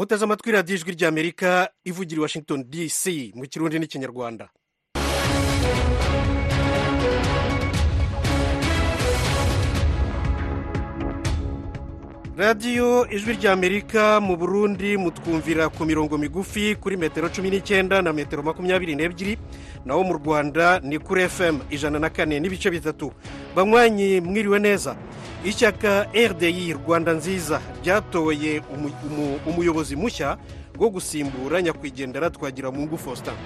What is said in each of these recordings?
muteze amatwi radiyo ijwi ry'amerika ivugira i washington dc mu kirundi n'ikinyarwanda. Radiyo ijwi ry'amerika mu burundi mutwumvira ku mirongo migufi kuri metero cumi n'icyenda na metero makumyabiri n'ebyiri naho mu rwanda ni kuri fm ijana na kane n'ibice bitatu. Banywanyi mwiriwe neza. Ishyaka rdi rwanda nziza ryatoye umuyobozi mushya wo gusimbura nyakwigendera twagira mu faustin.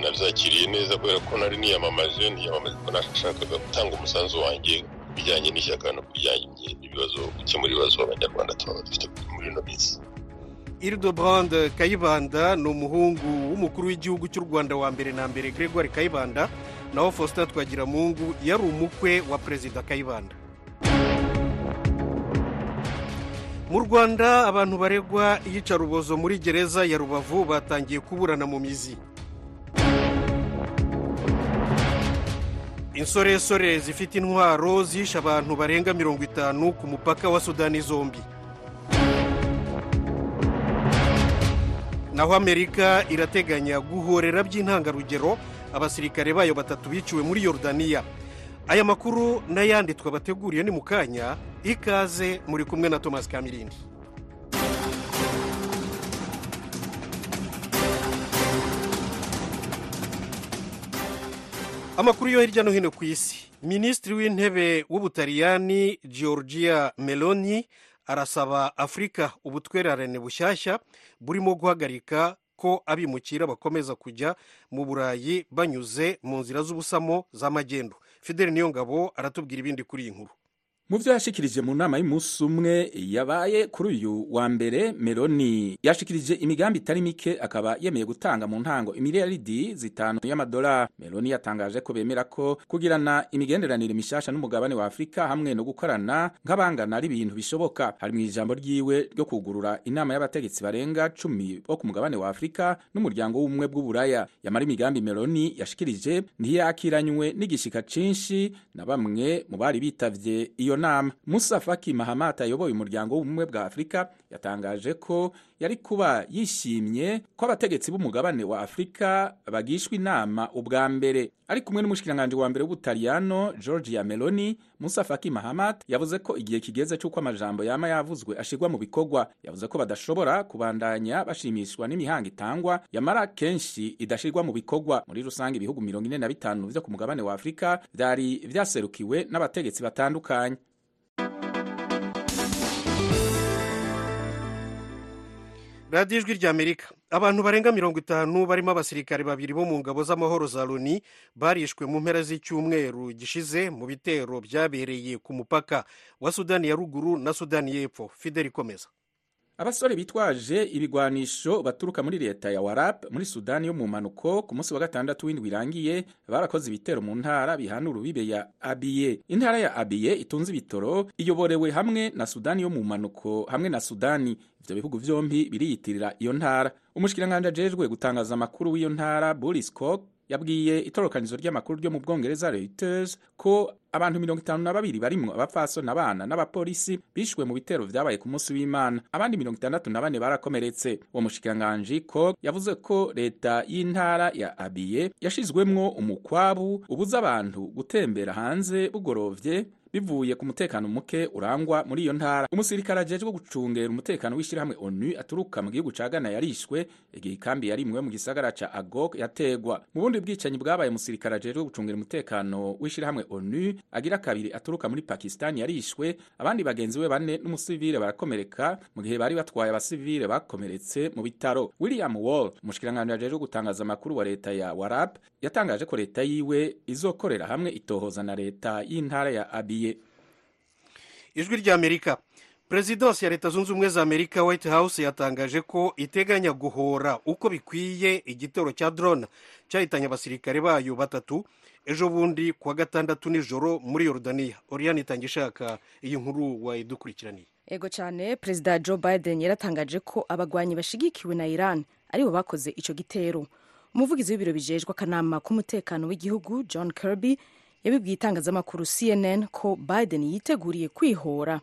Nabyakiriye neza kubera ko nari niyamamaje niyamamaje ko nashakaga gutanga umusanzu wanjye. Bijyanye n'ishyaka no bijyanye n'ibibazo gukemura ibibazo abanyarwanda tuba dufite muri ino minsi. Hildebrand kayibanda ni umuhungu w'umukuru w'igihugu cy'u rwanda wa mbere na mbere gregoire kayibanda. Naho faustin twagiramungu yari umukwe wa perezida kayibanda. Mu rwanda abantu baregwa iyicarubozo muri gereza ya rubavu batangiye kuburana mu mizi. Insoresore zifite intwaro zishe abantu barenga mirongo itanu ku mupaka wa sudani zombi. Naho amerika irateganya guhorera by'intangarugero abasirikare bayo batatu biciwe muri yorudaniya aya makuru n'ayandi twabateguriye ni mu kanya ikaze muri kumwe na thomas kamirindi amakuru yo hirya no hino ku isi. Minisitiri w'intebe w'ubutaliyani georgia meloni arasaba afurika ubutwererane bushyashya burimo guhagarika ko abimukira bakomeza kujya mu burayi banyuze mu nzira z'ubusamo z'amagendo fideli niyo ngabo aratubwira ibindi kuri iyi nkuru. Mu byo yashikirije mu nama y'umunsi umwe yabaye kuri uyu wa mbere meloni. Yashikirije imigambi itari mike akaba yemeye gutanga mu ntango imiliyaridi zitanu y'amadolari. Meloni yatangaje ko bemera ko kugirana imigenderanire mishasha n'umugabane wa afurika hamwe no gukorana nk'abangana ari ibintu bishoboka. Hari mu ijambo ryiwe ryo kugurura inama y'abategetsi barenga cumi bo ku mugabane wa afurika n'umuryango w'ubumwe bw'uburaya. Yamara imigambi meloni yashikirije ntiyakiranywe n'igishika cinshi na bamwe mu bari bitavye iyo nama musa faki mahamat ayoboye umuryango w'ubumwe bwa afurika yatangaje ko yari kuba yishimye ko abategetsi b'umugabane wa afurika bagishwa inama ubwa mbere. Ari kumwe n'umushikiranganji wa mbere w'ubutaliyano georgia meloni musa faki mahamat yavuze ko igihe kigeze cy'uko amajambo yama yavuzwe ashirwa mu bikorwa. Yavuze ko badashobora kubandanya bashimishwa n'imihanga itangwa yamara kenshi idashirwa mu bikorwa. Muri rusange ibihugu mirongo ine na bitanu vyo ku mugabane wa afurika vyari vyaserukiwe n'abategetsi batandukanye. Radiyo ijwi ry'amerika abantu barenga mirongo itanu barimo abasirikare babiri bo mu ngabo z'amahoro za loni barishwe mu mpera z'icyumweru gishize mu bitero byabereye ku mupaka wa sudani ya ruguru na sudani y'epfo. Fideli ikomeza. Abasore bitwaje ibigwanisho baturuka muri leta ya warap muri sudani yo mu mpanuko ku munsi wa gatandatu w'indwi irangiye barakoze ibitero mu ntara bihana urubibe ya abiye intara ya abiye itunze ibitoro iyoborewe hamwe na sudani yo mu mpanuko hamwe na sudani. Ivyo bihugu vyombi biriyitirira iyo ntara. Umushikiranganji ajejwe gutangaza amakuru w'iyo ntara boris cook yabwiye itorokanizo ry'amakuru ryo mu bwongereza reuters ko abantu mirongo itanu na babiri barimwo abapfasoni abana n'abapolisi bishwe mu bitero vyabaye ku munsi w'imana. Abandi mirongo itandatu na bane barakomeretse. Uwo mushikiranganji ko yavuze ko leta y'intara ya abiye yashizwemwo umukwabu ubuza abantu gutembera hanze bugorovye bivuye ku mutekano muke urangwa muri iyo ntara. Umusirikare ajejwe gucungera umutekano w'ishyirahamwe onu aturuka mu gihugu ca Ghana yarishwe igihe ikambi yarimwe mu gisagara ca Agok yategwa. Mu bundi bwicanyi bwabaye umusirikare ajejwe gucungera umutekano w'ishyirahamwe onu agira kabiri aturuka muri Pakistan yarishwe abandi bagenzi we bane n'umusivile barakomereka mu gihe bari batwaye abasivile bakomeretse mu bitaro. William Wall umushikiranganje ajejwe gutangaza amakuru wa leta ya Warab yatangaje ko leta yiwe izokorera hamwe itohoza na leta y'intara ya Abiy ijwi ry'amerika perezidansi ya leta zunze ubumwe za amerika white house yatangaje ko iteganya guhora uko bikwiye igitero cya drone cyahitanye abasirikare bayo batatu ejo bundi kuwa gatandatu nijoro muri yorudaniya oriyani itanga ishaka iyi nkuru wayidukurikiraniye. Ego cyane perezida joe biden yaratangaje ko abagwanyi bashigikiwe na iran ari bo bakoze icyo gitero. Umuvugizi w'ibiro bijejwe akanama k'umutekano w'igihugu john kirby yabibwiye itangazamakuru cnn ko biden yiteguriye kwihora.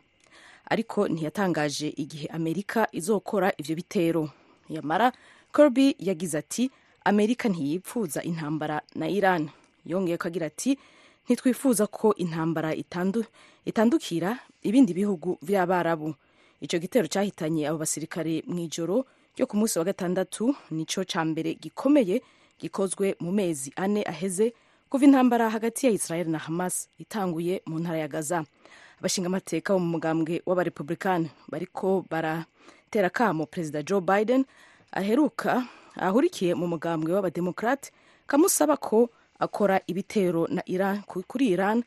Ariko ntiyatangaje igihe amerika izokora ivyo bitero. Yamara kirby yagize ati amerika ntiyipfuza intambara na iran. Yongeye ko agira ati ntitwifuza ko intambara itandu, itandukira ibindi bihugu vy'abarabu ico gitero cyahitanye abo basirikare mu ijoro ryo ku munsi wa gatandatu nico ca mbere gikomeye gikozwe mu mezi ane aheze kuva intambara hagati ya israel na hamas itanguye mu ntara ya gaza. Abashingamateka bo mu mugambwe w'abarepublikani bariko baratera kamo perezida joe biden aheruka ahurikiye mu mugambwe w'abademokrate kamusaba ko akora ibitero na iran kuri iran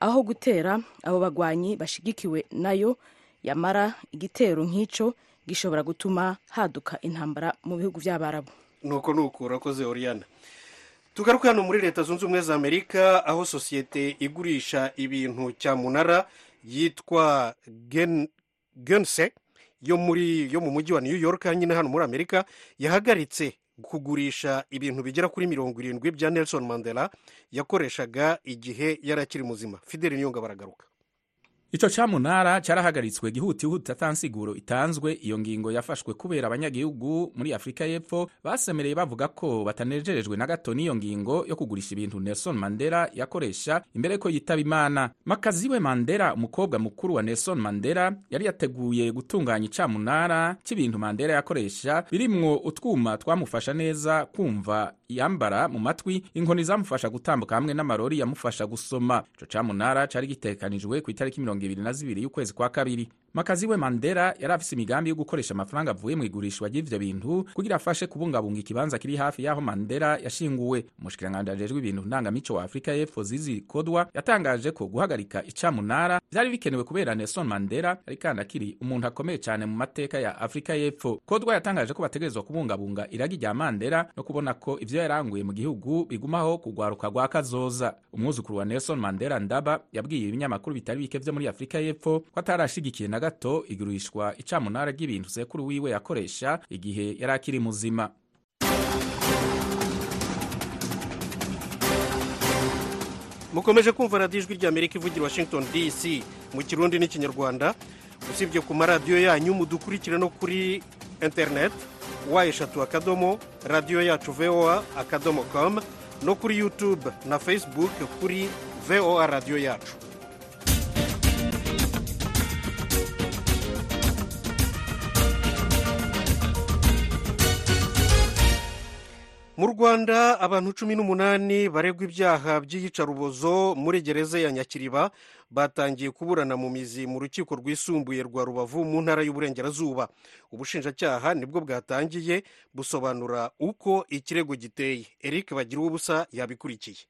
aho gutera abo bagwanyi bashigikiwe na yo. Yamara igitero nk'ico gishobora gutuma haduka intambara mu bihugu by'abarabu nuko nuko urakoze oriyana tugaruke hano muri leta zunze ubumwe za amerika aho sosiyete igurisha ibintu cyamunara yitwa gense yo muri yo mu mujyi wa new york nyine hano muri amerika yahagaritse kugurisha ibintu bigera kuri mirongo irindwi bya nelson mandela yakoreshaga igihe yari akiri muzima. Fideli niyonga baragaruka. Ico camunara carahagaritswe gihutihuti atansiguro itanzwe. Iyo ngingo yafashwe kubera abanyagihugu muri afurika y'epfo basemereye bavuga ko batanejerejwe na gato n'iyo ngingo yo kugurisha ibintu nelson mandela yakoresha imbere ko yitaba imana. Makaziwe mandela umukobwa mukuru wa nelson mandela yari yateguye gutunganya icamunara c'ibintu mandela yakoresha birimwo utwuma twamufasha neza kumva yambara mu matwi inkoni zamufasha gutambuka hamwe n'amarori yamufasha gusoma. Ico camunara cari gitegekanijwe ku itariki mirongo ibiri na zibiri y'ukwezi kwa kabiri. Makazi we mandela yari afise imigambi yo gukoresha amafaranga avuye mu igurishwa ry'ivyo bintu kugira afashe kubungabunga ikibanza kiri hafi y'aho mandela yashinguwe umushikiranganji ajejwe ibintu ndangamico wa afurika y'epfo zizi kodwa yatangaje ko guhagarika icamunara vyari bikenewe kubera nelson mandela yari kandi akiri umuntu akomeye cane mu mateka ya afurika y'epfo. Kodwa yatangaje ko bategerezwa kubungabunga iragi rya mandela no kubona ko ivyo yaranguye mu gihugu bigumaho kugwaruka rwa kazoza. Umwuzukuru wa nelson mandela ndaba yabwiye ibinyamakuru bitari bike vyo muri afurika y'epfo ko atarashigikiye na gato igurishwa icamunara ry'ibintu sekuru wiwe yakoresha igihe yari akiri muzima. Mukomeje kumva radiyo ijwi rya amerika ivugira washington dc mu kirundi n'ikinyarwanda usibye ku maradiyo yanyu mudukurikire no kuri interineti wa eshatu akadomo radiyo yacu voa akadomo com no kuri youtube na facebook kuri voa radiyo yacu mu rwanda abantu cumi n'umunani baregwa ibyaha by'iyicarubozo muri gereza ya nyakiriba batangiye kuburana mu mizi mu rukiko rwisumbuye rwa rubavu mu ntara y'uburengerazuba. Ubushinjacyaha ni bwo bwatangiye busobanura uko ikirego giteye. Eric bagira ubusa yabikurikiye.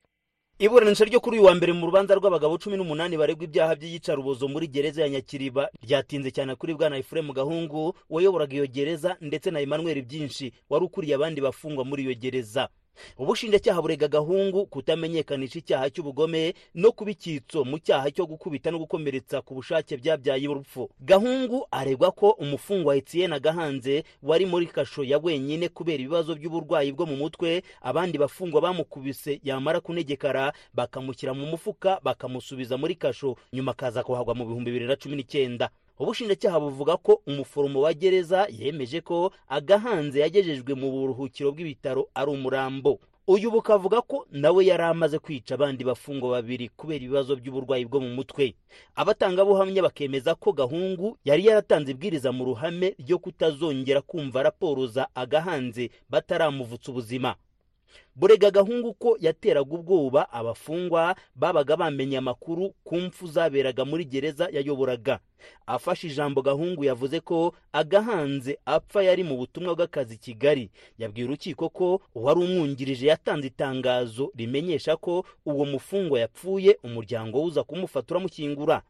Iburanisha ryo kuri uyu wa mbere mu rubanza rw'abagabo cumi n'umunani baregwa ibyaha by'iyicarubozo muri gereza ya nyakiriba. Ryatinze cyane kuri bwana efuremu gahungu wayoboraga iyo gereza ndetse na emmanuel byinshi wari ukuriye abandi bafungwa muri iyo gereza. Ubushinjacyaha burega gahungu kutamenyekanisha icyaha cy'ubugome no kuba icyitso mu cyaha cyo gukubita no gukomeretsa ku bushake byabyaye urupfu. Gahungu aregwa ko umufungwa etienne gahanze wari muri kasho ya wenyine kubera ibibazo by'uburwayi bwo mu mutwe abandi bafungwa bamukubise yamara kunegekara bakamushyira mu mufuka bakamusubiza muri kasho nyuma akaza kuhagwa mu bihumbi bibiri na cumi n'icyenda. Ubushinjacyaha buvuga ko umuforomo wa gereza yemeje ko agahanze yagejejwe mu buruhukiro bw'ibitaro ari umurambo. Uyu bukavuga ko nawe yari amaze kwica abandi bafungwa babiri kubera ibibazo by'uburwayi bwo mu mutwe. Abatangabuhamya bakemeza ko gahungu yari yaratanze ibwiriza mu ruhame ryo kutazongera kumva raporo za agahanze bataramuvutsa ubuzima. Burega gahungu ko yateraga ubwoba abafungwa babaga bamenye amakuru ku mfu zaberaga muri gereza yayoboraga. Afashe ijambo gahungu yavuze ko agahanze apfa yari mu butumwa bw'akazi kigali. Yabwiye urukiko ko uwari umwungirije yatanze itangazo rimenyesha ko uwo mufungwa yapfuye umuryango uza kumufata uramushyingura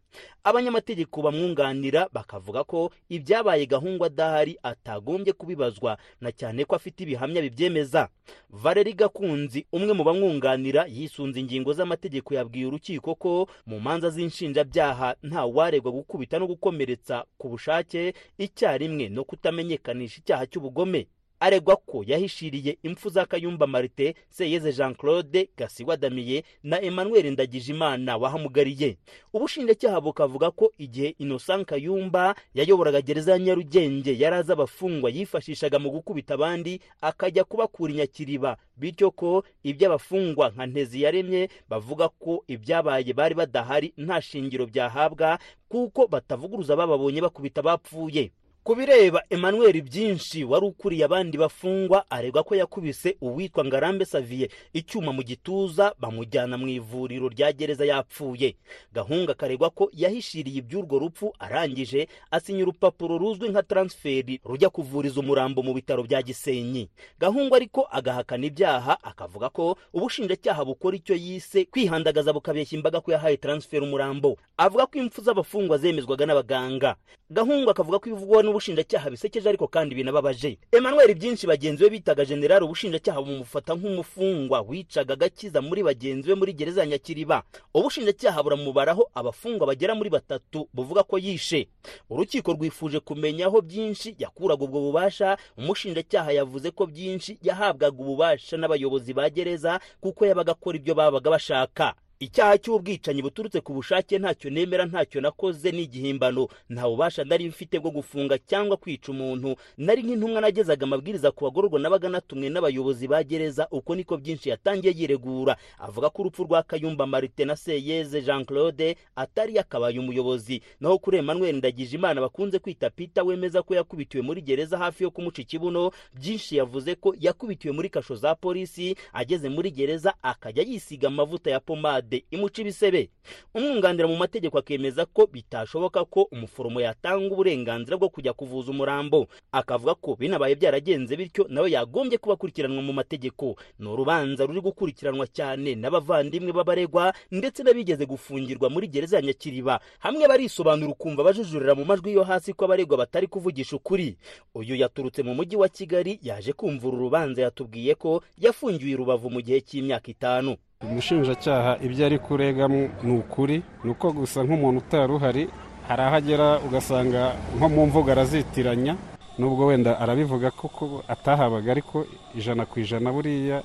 abanyamategeko bamwunganira bakavuga ko ibyabaye gahungu adahari atagombye kubibazwa na cyane ko afite ibihamya bibyemeza. Valeri gakunzi umwe mu bamwunganira yisunze ingingo z'amategeko yabwiye urukiko ko mu manza z'inshinjabyaha nta waregwa gukubita no gukomeretsa ku bushake icyarimwe no kutamenyekanisha icyaha cy'ubugome. Aregwa ko yahishiriye impfu za kayumba marite seyeze jean claude gasigwa damiye na emmanuel ndagijimana wahamugariye. Ubushinjacyaha bukavuga ko igihe innocent kayumba yayoboraga gereza ya nyarugenge yari azi abafungwa yifashishaga mu gukubita abandi akajya kubakura inyakiriba bityo ko iby'abafungwa nka ntezi yaremye bavuga ko ibyabaye bari badahari nta shingiro byahabwa kuko batavuguruza bababonye bakubita abapfuye. Ku bireba emmanuel byinshi wari ukuriye abandi bafungwa aregwa ko yakubise uwitwa ngarambe saviye icyuma mu gituza bamujyana mu ivuriro rya gereza yapfuye. Gahunga karegwa ko yahishiriye iby'urwo rupfu arangije asinya urupapuro ruzwi nka taransiferi rujya kuvuriza umurambo mu bitaro bya gisenyi. Gahunga ariko agahakana ibyaha akavuga ko ubushinjacyaha bukora icyo yise kwihandagaza bukabeshya imbaga ko yahaye taransiferi umurambo. Avuga ko impfu z'abafungwa zemezwaga n'abaganga. Gahunga akavuga ko ibivugwa n'ubushinjacyaha bisekeje ariko kandi binababaje. Emmanuel byinshi bagenzi be bitaga generali ubushinjacyaha bumufata nk'umufungwa. Wicaga agakiza muri bagenzi be muri gereza ya nyakiriba. Ubushinjacyaha buramubaraho abafungwa bagera muri batatu buvuga ko yishe. Urukiko rwifuje kumenya aho byinshi yakuraga ubwo bubasha. Umushinjacyaha yavuze ko byinshi yahabwaga ububasha n'abayobozi ba gereza kuko yabaga akora ibyo babaga bashaka. Icyaha cy'ubwicanyi buturutse ku bushake ntacyo nemera ntacyo nakoze ni igihimbano. Nta bubasha nari mfite bwo gufunga cyangwa kwica umuntu. Nari nk'intumwa nagezaga amabwiriza ku bagororwa nabaga natumwe n'abayobozi ba gereza uko niko byinshi yatangiye yiregura. Avuga ko urupfu rwa kayumba marite na seyeze jean claude atari yakabaye umuyobozi. Naho kuri emmanuel ndagijimana bakunze kwita pita wemeza ko yakubitiwe muri gereza hafi yo kumuca ikibuno byinshi yavuze ko yakubitiwe muri kasho za polisi ageze muri gereza akajya yisiga amavuta ya pomade. Imuca ibisebe. Umwunganira mu mategeko akemeza ko bitashoboka ko umuforomo yatanga uburenganzira bwo kujya kuvuza umurambo. Akavuga ko binabaye byaragenze bityo nawe yagombye kuba akurikiranwa mu mategeko. Ni urubanza ruri gukurikiranwa cyane n'abavandimwe b'abaregwa ndetse n'abigeze gufungirwa muri gereza ya nyakiriba. Hamwe barisobanura ukumva bajujurira mu majwi yo hasi ko abaregwa batari kuvugisha ukuri. Uyu yaturutse mu mujyi wa kigali yaje kumvura urubanza yatubwiye ko yafungiwe i rubavu mu gihe cy'imyaka itanu. Umushinjacyaha ibyo ari kuregamo ni ukuri ni uko gusa nk'umuntu utari uhari hari aho agera ugasanga nko mu mvugo arazitiranya nubwo wenda arabivuga koko atahabaga ariko ijana ku ijana buriya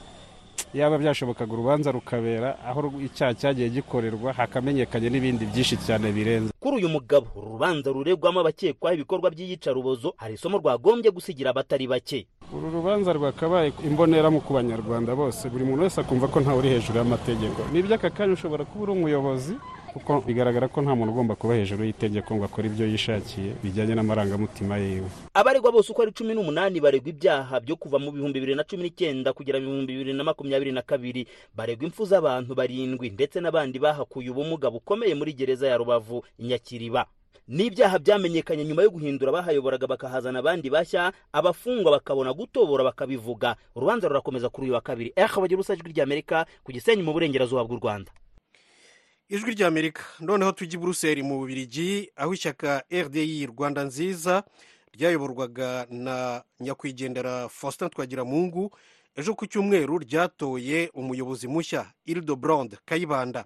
yaba byashobokaga urubanza rukabera aho icyaha cyagiye gikorerwa hakamenyekanye n'ibindi byinshi cyane birenze. Kuri uyu mugabo uru rubanza ruregwamo abakekwaho ibikorwa by'iyicarubozo hari isomo rwagombye gusigira abatari bake. Uru rubanza rwakabaye imboneramu ku banyarwanda bose. Buri muntu wese akumva ko ntawe uri hejuru y'amategeko. N'iby'aka kanya ushobora kuba uri umuyobozi kuko bigaragara ko nta muntu ugomba kuba hejuru y'itegeko ngo akore ibyo yishakiye bijyanye n'amarangamutima yiwe. Abaregwa bose uko ari cumi n'umunani baregwa ibyaha byo kuva mu bihumbi bibiri na cumi n'icyenda kugera mu bihumbi bibiri na makumyabiri na kabiri. Baregwa impfu z'abantu barindwi ndetse n'abandi bahakuye ubumuga bukomeye muri gereza ya rubavu inyakiriba n'ibyaha byamenyekanye nyuma yo guhindura bahayoboraga bakahazana abandi bashya abafungwa bakabona gutobora bakabivuga. Urubanza rurakomeza kuri uyu wa kabiri. Eha bagira ijwi ry'amerika ku gisenyi mu burengerazuba bw'u rwanda. Ijwi ry'amerika noneho tujya i buruseli mu bubirigi aho ishyaka rdi rwanda nziza ryayoborwaga na nyakwigendera faustin twagiramungu ejo ku cyumweru ryatoye umuyobozi mushya irido buronde kayibanda.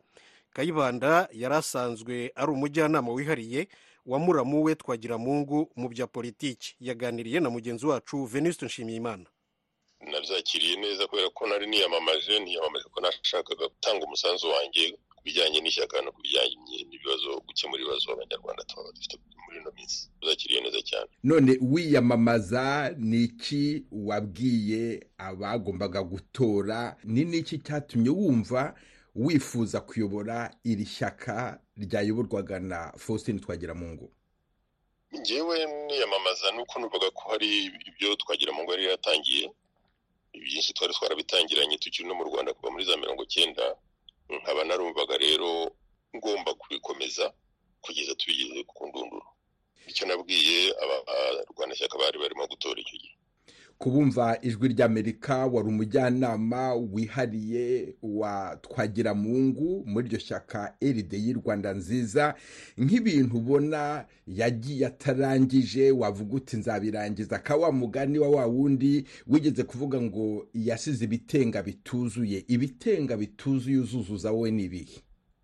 Kayibanda yari asanzwe ari umujyanama wihariye wa muramu we twagiramungu mu bya politiki. Yaganiriye na mugenzi wacu venuste nshimiyimana. Nabyakiriye neza kubera ko nari niyamamaje niyamamaje ko nashakaga gutanga umusanzu wanjye ku bijyanye n'ishyaka no ku bijyanye n'ibibazo gukemura ibibazo abanyarwanda tuba dufite muri ino minsi. Byakiriye neza cyane. None wiyamamaza ni iki wabwiye abagombaga gutora? Ni n'iki cyatumye wumva wifuza kuyobora iri shyaka? Ryayoborwaga na faustin twagiramungu. Ngewe niyamamaza nuko numvaga ko hari ibyo twagiramungu yari yaratangiye byinshi twari twarabitangiranye tukiri no mu rwanda kuva muri za mirongo cyenda nkaba narumvaga rero ngomba kubikomeza kugeza tubigeze ku ndunduro. Icyo nabwiye abarwanashyaka bari barimo gutora icyo gihe. Kubumva ijwi ry'amerika wari umujyanama wihariye wa twagiramungu muri iryo shyaka eride y'u rwanda nziza nk'ibintu ubona yagiye atarangije wavuga uti nzabirangiza ka wa mugani wa wa wundi wigeze kuvuga ngo yasize ibitenga bituzuye. Ibitenga bituzuye uzuzuza wowe ni ibihe?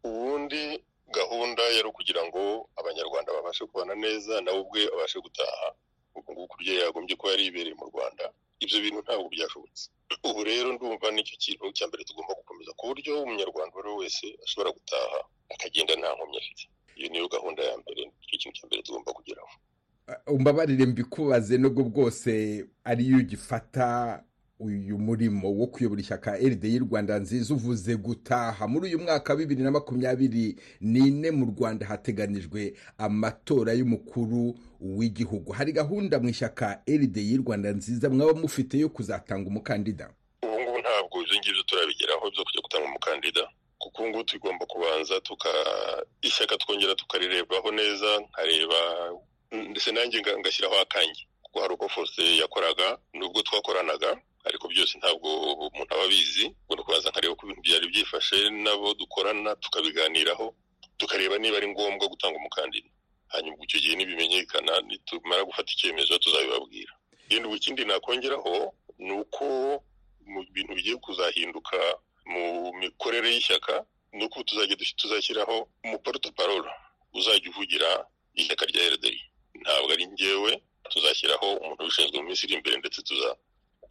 Ubundi gahunda yari ukugira ngo abanyarwanda babashe kubana neza nawe ubwe abashe gutaha. Ubu ngubu kurya yagombye kuba yari yibereye mu rwanda ibyo bintu ntabwo byashobotse. Ubu rero ndumva ni cyo kintu cya mbere tugomba gukomeza ku buryo umunyarwanda uwo ari we wese ashobora gutaha akagenda nta nkomyi afite. Iyo niyo gahunda ya mbere ni cyo kintu cya mbere tugomba kugeraho. Umbabarire mbikubaze nubwo bwose ariyo ugifata uyu murimo wo kuyobora ishyaka y'u rwanda nziza uvuze gutaha. Muri uyu mwaka wa bibiri na makumyabiri n'ine mu rwanda hateganijwe amatora y'umukuru w'igihugu. Hari gahunda mu ishyaka y'u rwanda nziza mwaba mufite yo kuzatanga umukandida? Ubu ngubu ntabwo ibyo ngibyo turabigeraho byo kujya gutanga umukandida. Kuko ubu ngubu tugomba kubanza ishyaka twongera tukarirebaho neza nkareba ndetse nanjye ngashyiraho akange kuko hari uko fose yakoraga nubwo twakoranaga ariko byose ntabwo umuntu aba abizi ngo ni ukubanza nkareba uko ibintu byari byifashe n'abo dukorana tukabiganiraho tukareba niba ari ngombwa gutanga umukandida. Hanyuma icyo gihe nibimenyekana nitumara gufata icyemezo tuzabibabwira. Ubu ikindi nakongeraho ni uko mu bintu bigiye kuzahinduka mu mikorere y'ishyaka ni uko tuzajya tuzashyiraho umuporutaparolo uzajya uvugira ishyaka rya erideri ntabwo ari ngewe tuzashyiraho umuntu ubishinzwe mu minsi iri imbere ndetse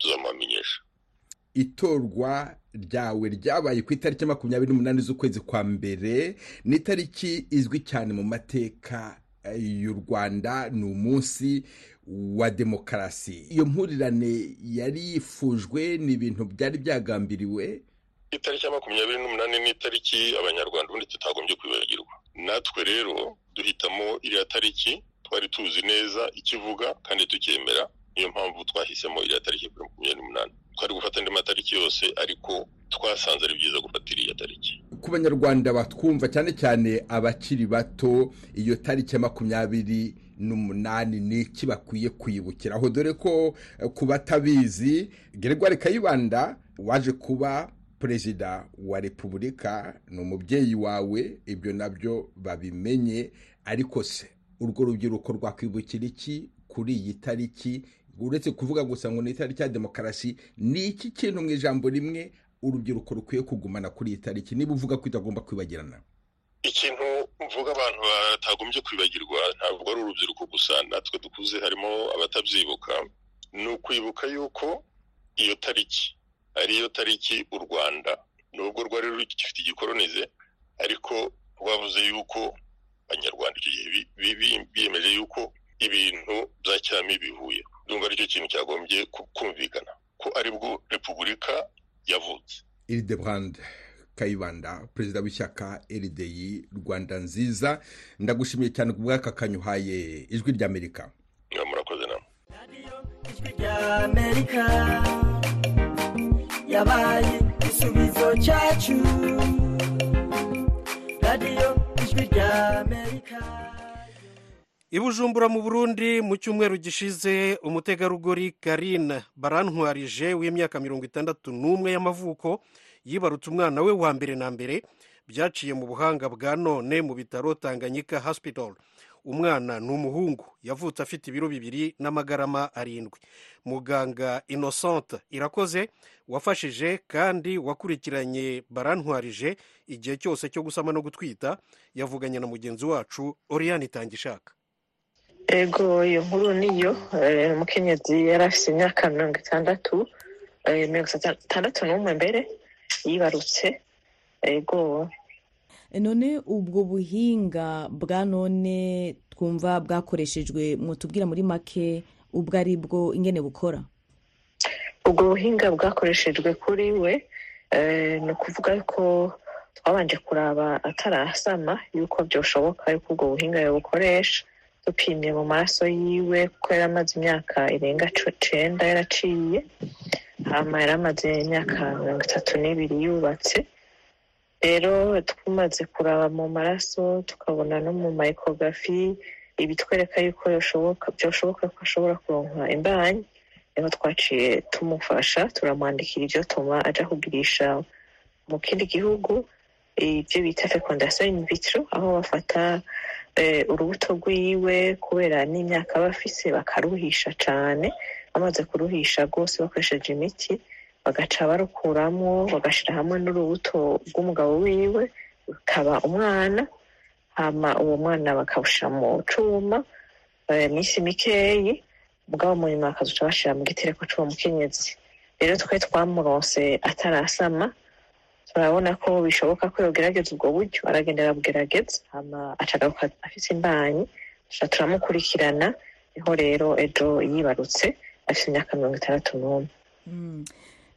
tuzamuhamenyesha itorwa ryawe ryabaye ku itariki makumyabiri n'umunani z'ukwezi kwa mbere. Ni itariki izwi cyane mu mateka y'u rwanda. Ni umunsi wa demokarasi. Iyo mpurirane yari yifujwe ni ibintu byari byagambiriwe. Itariki ya makumyabiri n'umunani ni itariki abanyarwanda ubundi tutagombye kwibagirwa. Natwe rero duhitamo iriya tariki twari tuzi neza ikivuga kandi tukemera. Niyo mpamvu twahisemo iriya tariki ya makumyabiri n'umunani. Twari gufata andi matariki yose ariko twasanze ari byiza gufata iriya tariki. Ku banyarwanda batwumva cyane cyane abakiri bato iyo tariki ya makumyabiri n'umunani ni iki bakwiye kwibukiraho dore ko ku batabizi Gregoire kayibanda waje kuba perezida wa repubulika ni umubyeyi wawe ibyo na byo babimenye ariko se urwo rubyiruko rwakwibukira iki kuri iyi tariki? Uretse kuvuga gusa ngo ni itariki ya demokarasi ni iki kintu mu ijambo rimwe urubyiruko rukwiye kugumana kuri iyi tariki? Niba uvuga ko itagomba kwibagirana. Ikintu mvuga abantu batagombye kwibagirwa ntabwo ari urubyiruko gusa natwe dukuze harimo abatabyibuka. Ni ukwibuka yuko iyo tariki ariyo tariki u rwanda. Nubwo rwari rugifite igikoronize ariko rwavuze yuko abanyarwanda icyo gihe biyemeje yuko ibintu bya cyami bivuye ndumva ari cyo kintu cyagombye kumvikana ko ari bwo repubulika yavutse. Iride brand kayibanda perezida w'ishyaka erideyi rwanda nziza ndagushimiye cyane ku bw'aka kanyuhaye ijwi ry'amerika murakoze ijwi ry'amerika yabaye igisubizo cyacu. Radiyo ijwi ry'amerika ibujumbura mu burundi mu cyumweru gishize umutegarugori karine barantwarije w'imyaka mirongo itandatu n'umwe y'amavuko yibarutse umwana we wa mbere na mbere byaciye mu buhanga bwa none mu bitaro tanganyika hospital. Umwana ni umuhungu yavutse afite ibiro bibiri n'amagarama arindwi. Muganga innocente irakoze wafashije kandi wakurikiranye barantwarije igihe cyose cyo gusama no gutwita yavuganye na mugenzi wacu oriyani itangishaka. Ego iyo nkuru niyo. Umukenyezi yari afite imyaka mirongo itandatu mirongo itandatu n'umwe mbere yibarutse. Ego. None ubwo buhinga bwa none twumva bwakoreshejwe tubwira muri make ubwo ari bwo ingene bukora? Ubwo buhinga bwakoreshejwe kuri we ni ukuvuga ko twabanje kuraba atarasama yuko byashoboka yuko ubwo buhinga yabukoresha. Dupimye mu maraso yiwe kuko yari amaze imyaka irenga cenda yaraciye. Hama yari amaze imyaka mirongo itatu n'ibiri yubatse. Rero tumaze kuraba mu maraso tukabona no mu mayikogarafi ibitwereka yuko byashoboka ko ashobora kuronka imbanyi. Niho twaciye tumufasha turamwandikira ibyo tuma aja kugirisha mu kindi gihugu ibyo bita fecondation in vitro aho bafata urubuto rwiwe kubera n'imyaka aba afise bakaruhisha cyane bamaze kuruhisha rwose bakoresheje imiti bagaca barukuramo bagashyira hamwe n'urubuto rw'umugabo wiwe rukaba umwana hama uwo mwana bakawushyira mu cuma iminsi mikeyi mugabo mu nyuma bakazoca bashira mu gitereko c'uwo mukenyezi. Rero twe twamuronse atarasama turabona ko bishoboka ko yogerageza ubwo buryo. Aragenda arabugerageza hama acagaruka afise imbanyi turamukurikirana ni ho rero ejo yibarutse afite imyaka mirongo itandatu n'umwe. Mm.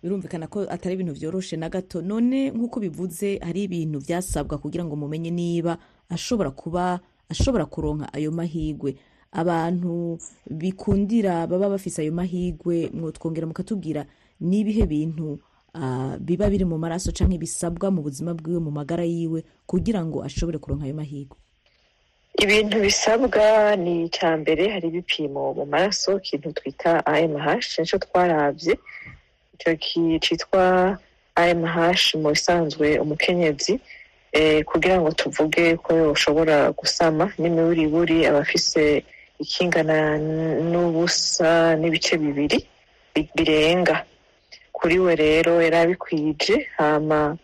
birumvikana ko atari ibintu byoroshe na gato. None nk'uko bivuze hari ibintu byasabwa kugira ngo mumenye niba ashobora kuba ashobora kuronka ayo mahigwe. Abantu bikundira baba bafise ayo mahigwe mwotwongera mukatubwira n'ibihe bintu biba biri mu maraso canke bisabwa mu buzima bwiwe mu magara yiwe kugira ngo ashobore kuronka ayo mahigwe ibintu bisabwa ni icya mbere hari ibipimo mu maraso ikintu twita amh ni cyo twarabye icyo cyitwa amh mu bisanzwe umukenyezi eh, kugira ngo tuvuge ko yoshobora gusama. N'imiburiburi aba afise ikingana n'ubusa n'ibice bibiri bi- birenga. Kuri we rero yari abikwije hama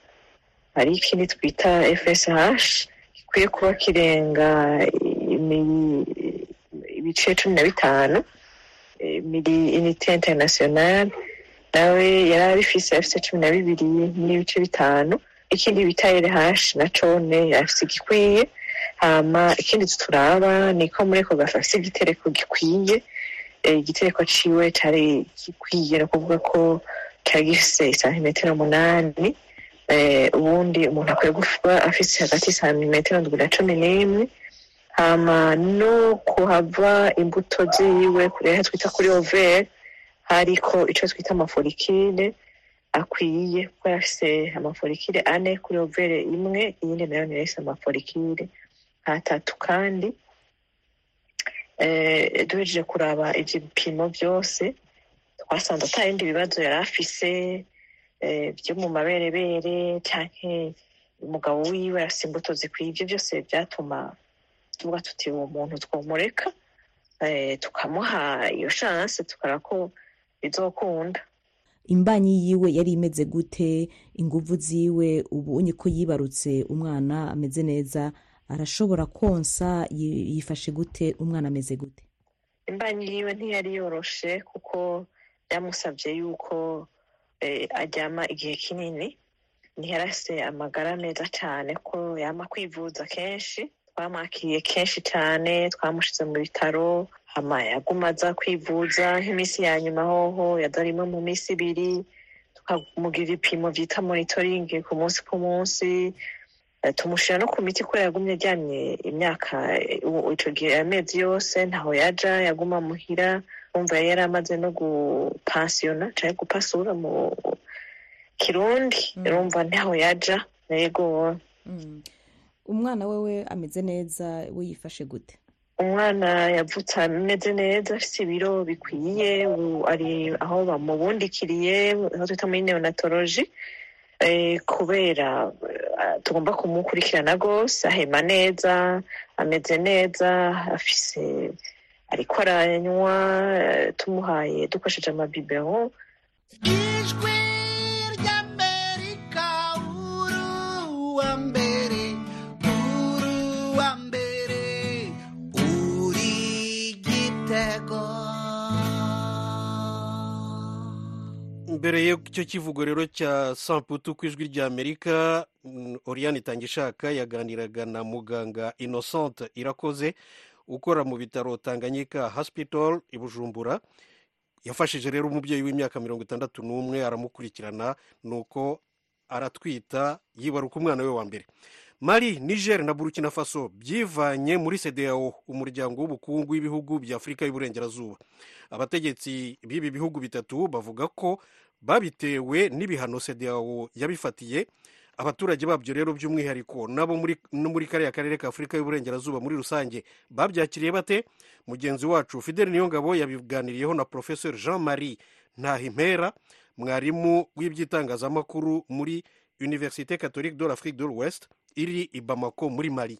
hari ikindi twita fsh gikwiye kuba kirenga ibice cumi na bitanu mili inite international nawe yari abifise afise cumi na bibiri n'ibice bitanu. Ikindi bita rh na cone afise igikwiye hama ikindi turaba niko muri ako gafu afise igitereko gikwiye igitereko ciwe cari gikwiye ni ukuvuga ko cari gifise isantimetero umunani eh, ubundi umuntu akwiye kuba afise hagati y'isantimetero ndwi na cumi n'imwe hama no kuhava imbuto ziwe kuriya twita kuri overe hariko ico twita amaforikine akwiye kuko yafise amaforikire ane kuri overe imwe iyindi na yo nirese amaforikire atatu kandi eh, duhejeje kuraba ivyo bipimo vyose twasanze ata bindi bibazo yari afise eh, vyo mu maberebere canke umugabo wiwe afise imbuto zikwiye. Ivyo byose vyatuma tuvuga tuti uwo muntu twomureka eh, tukamuha iyo chance tukara ko bizokunda. Imbanyi yiwe yari imeze gute? Inguvu ziwe? Ubonye ko yibarutse umwana ameze neza? Arashobora konsa? Yi- yifashe gute? Umwana ameze gute? Imbanyi yiwe ntiyari yoroshe kuko byamusabye yuko eh, aryama igihe kinini. Ntiyarase amagara meza cyane ko yama kwivuza kenshi. Twamwakiriye kenshi cyane twamushize mu bitaro. Hama yaguma aza kwivuza nk'iminsi ya nyuma hoho yaza rimwe mu minsi ibiri. Tukamugira ibipimo byita monitoring ku munsi ku munsi. Eh, tumushyira no ku miti ko yagumye aryamye imyaka ico gihe amezi yose. Ntaho yaja yaguma muhira. Umva yari amaze no gupansiyona canke gupasura mu kirundi. Urumva ntaho yaja yego. Mm. umwana wewe ameze neza we yifashe gute? Umwana yavutse ameze neza afite ibiro bikwiye ari aho bamubundikiriye aho twita muri neonatoloji eh, kubera eh, tugomba kumukurikirana rwose ahema neza ameze neza afise ariko aranywa tumuhaye dukoresheje amabibero ijwi ry'amerika uruwa mbere uruwa mbere uri gitego mbere y'icyo kivugo rero cya samputu ku ijwi rya amerika mm, oriane itangishaka yaganiraga na muganga innocente irakoze ukora mu bitaro tanganyika hospital i bujumbura. Yafashije rero umubyeyi w'imyaka mirongo itandatu n'umwe aramukurikirana nuko aratwita yibaruka umwana we wa mbere. Mari niger na burkina faso byivanye muri cdao umuryango w'ubukungu w'ibihugu bya afurika y'uburengerazuba. Abategetsi b'ibi bihugu bitatu bavuga ko babitewe n'ibihano cdao yabifatiye. Abaturage babyo rero by'umwihariko nabo no muri kariya karere ka afurika y'uburengerazuba muri rusange babyakiriye bate? Mugenzi wacu fideli niyongabo yabiganiriyeho na professeur jean marie ntahimpera mwarimu w'iby'itangazamakuru muri université catholique de l'afrique de l'ouest iri i bamako muri mali.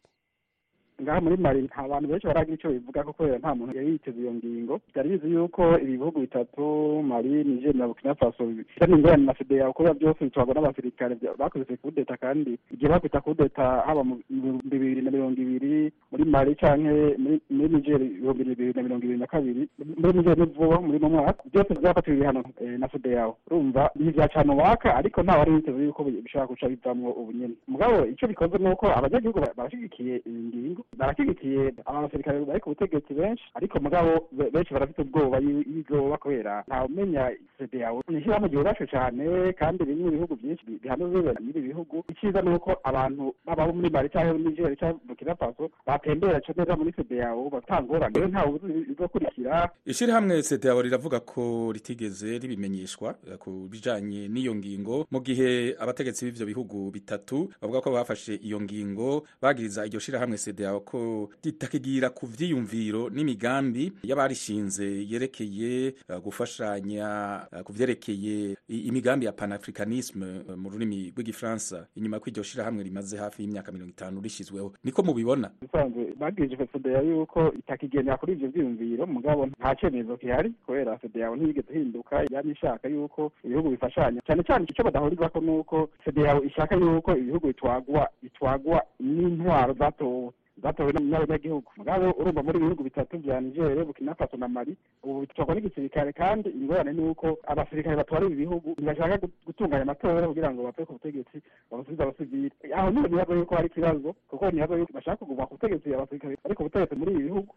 Ngaha muri mari nta bantu benshi baragira icyo bivuga ko kubera nta muntu yari yiteze iyo ngingo. Byari bizi yuko ibi bihugu bitatu mari niger na burkina faso bifitanye ingorane na federa kubera byose bitwarwa n'abasirikare. Bakoze kudeta kandi igihe bakwita kudeta haba mu bihumbi bibiri na mirongo ibiri muri mari canke muri niger ibihumbi bibiri na mirongo ibiri na kabiri muri niger ni vuba muri no mwaka. Byose byafatiwe ibihano eh, na federa urumva ntivyacana uwaka ariko nta wari yiteze yuko bishobora guca bivamwo ubu nyene mugabo ico bikoze ni uko abanyagihugu ba- barashigikiye iyi ngingo barashigikiye aba basirikare bari ku butegetsi benshi ariko mugabo be- benshi barafite ubwoba y- y'ibyoba kubera. Ntawumenya CEDEAO ni ishyirahamwe ryubashe cane kandi bimwe mu bihugu byinshi bi- bihanuzwe n'ibi bihugu icyiza ni uko abantu baba muri mali cyangwa muri niger cyangwa burkina faso batembera neza muri CEDEAO batangorane rero ntawe uzi ibizokurikira ishirahamwe CEDEAO riravuga ko ritigeze ribimenyeshwa eh, ku bijanye n'iyo ngingo. Mu gihe abategetsi b'ivyo bihugu bitatu bavuga ko bafashe iyo ngingo bagiriza iryo shirahamwe CEDEAO ko ritakigira ku vyiyumviro n'imigambi y'abarishinze yerekeye eh, gufashanya eh, ku vyerekeye i- imigambi ya panafricanisme eh, mu rurimi rw'igifaransa. Inyuma ko iryo shirahamwe rimaze hafi y'imyaka mirongo itanu rishizweho niko mubibona. Bisanzwe bagirije federa yuko itakigendera kuri ivyo vyiyumviro mugabo nta cemezo gihari kubera federa ntiyigeze ihinduka yari ishaka yuko ibihugu bifashanya. Cyane cyane icyo badahurizako ni uko federa ishaka yuko ibihugu bitwagwa bitwagwa n'intwaro zatowe. Zatowe n'abanyagihugu mugabo urumva muri ibihugu bitatu vya niger burkina faso na mali ubu bitwagwa n'igisirikare kandi ingorane ni uko abasirikare batwara ibi bihugu ntibashaka gu- gutunganya amatora kugira ngo bave ku butegetsi babasubize abasivili aho ni ho nibaza yuko hari ikibazo kuko nibaza yuko bashaka kuguma ku butegetsi abasirikare bari ku butegetsi muri ibi bihugu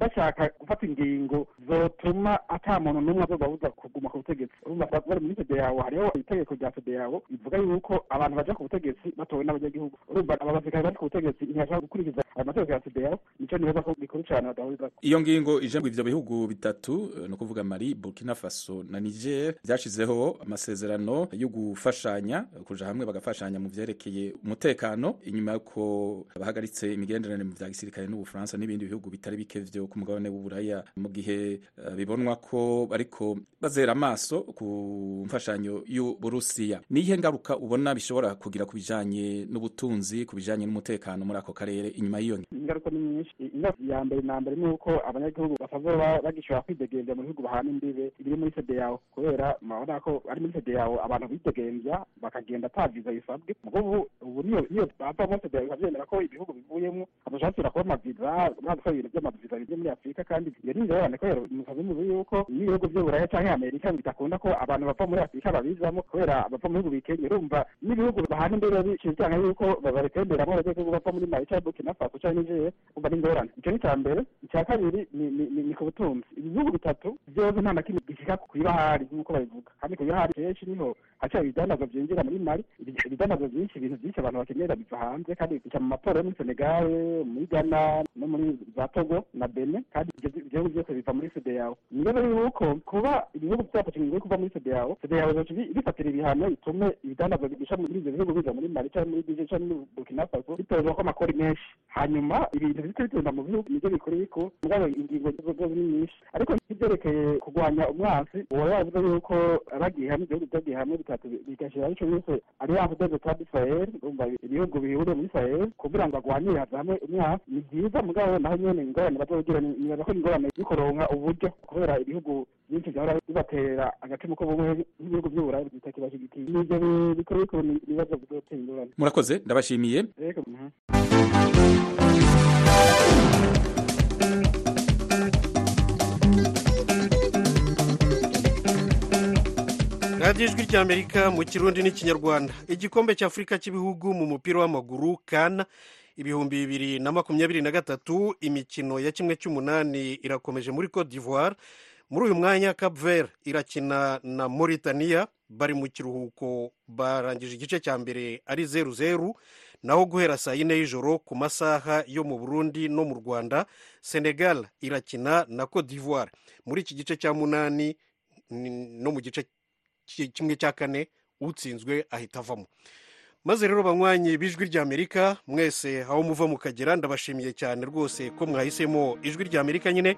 bashaka gufata ingingo zotuma ata muntu n'umwe azobabuza kuguma ku butegetsi. Urumva ba- bari muri federawo hariho itegeko rya federawo rivuga yuko abantu baja ku butegetsi batowe n'abanyagihugu. Urumva aba basirikare bari ku butegetsi ntibashaka gukurikiza ayo mategeko ya federawo nico nibaza ko bikuru cane badahurizako iyo ngingo ije ngo ivyo bihugu bitatu eh, ni ukuvuga mali burkina faso na niger vyashizeho amasezerano yo gufashanya kuja hamwe bagafashanya mu vyerekeye umutekano. Inyuma yuko bahagaritse imigenderanire mu vya gisirikare n'ubufaransa n'ibindi bihugu bitari bike vyo ku mugabane w'uburaya mu gihe bibonwa ko bariko bazera amaso ku mfashanyo y'uburusiya. Niyihe ngaruka ubona bishobora kugira ku bijanye n'ubutunzi ku bijanye n'umutekano muri ako karere inyuma y'iyo ingaruka ni nyinshi. Ya mbere na mbere ni uko abanyagihugu batazoba ba- bagishobora kwidegemvya mu bihugu bahana imbibe biri muri federawo kubera murabona ko ari muri federawo abantu bidegemvya bakagenda ata viza bisabwe. Mugo ubu niyo bava muri federawo bikavyemera ko ibihugu bivuyemwo badashobora kuba amaviza murazi ibintu vy'amaviza bimwe muri afurika kandi iyo ni ingorane kubera musazi muzi yuko n'ibihugu vy'uburaya canke amerika bidakunda ko abantu bava muri afurika babizamo kubera bava mu bihugu bikenya. Urumva n'ibihugu bahana imbere bicizanga yuko babatemberamo abanyagihugu bava muri mali canke burkina faso canke niger umva ni ingorane. Ico ni ica mbere. Icya kabiri ni ku butunzi. Ibihugu bitatu vyose nta na kimwe gishika kw'ibahari nk'uko babivuga. Kandi kw'ibahari kenshi niho haca ibidandazwa vyinjira muri mali ibidandazwa vyinshi ibintu vyinshi abantu bakenera biva hanze. Kandi bica mu matora yo muri senegal muri ghana no muri za togo na bene kandi ivyo bihugu vyose biva muri federawo niyo rero yuko kuba ibihugu kuva muri ibifatira ibihano itume ibidandazwa muri ivyo bihugu biza muri mali canke muri canke muri burkina faso amakori menshi. Hanyuma ibintu bihita mu bihugu nivyo bikora ariko nk'ivyerekeye kurwanya umwansi uba yavuze yuko abagiye hamwe ibihugu vyagiye hamwe bitatu bigashyiraho ico yose alliance de l'État du Sahel urumva ibihugu bihuriye muri Sahel kugira ngo agwanire hamwe umwansi ni vyiza mugabo naho nyene ingorane bazogira ni- nibaza ko ingorane yo kuronka uburyo kubera ibihugu byinshi vyahora bibatera agacumu ko bumwe nk'ibihugu vy'uburayi bitakibashigikiye nivyo bi- bikora biko ibibazo bizotera ingorane. Murakoze ndabashimiye. Radiyo ijwi ry'amerika mu kirundi n'ikinyarwanda igikombe cy'afurika cy'ibihugu mu mupira w'amaguru kana ibihumbi bibiri na makumyabiri na gatatu imikino ya kimwe cy'umunani irakomeje muri cote d'ivoire. Muri uyu mwanya cap vert irakina na mauritania. Bari mu kiruhuko barangije igice cya mbere ari zeru zeru. Naho guhera saa yine y'ijoro ku masaha yo mu burundi no mu rwanda senegal irakina na cote d'ivoire. Muri iki gice cya munani ni- no mu gice kimwe cya kane utsinzwe ahita avamo. Maze rero banywanyi b'ijwi ry'amerika mwese aho muva mukagera ndabashimiye cyane rwose ko mwahisemo ijwi ry'amerika nyine.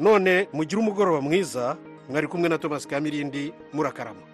None mugire umugoroba mwiza mwari kumwe na thomas kamirindi murakarama.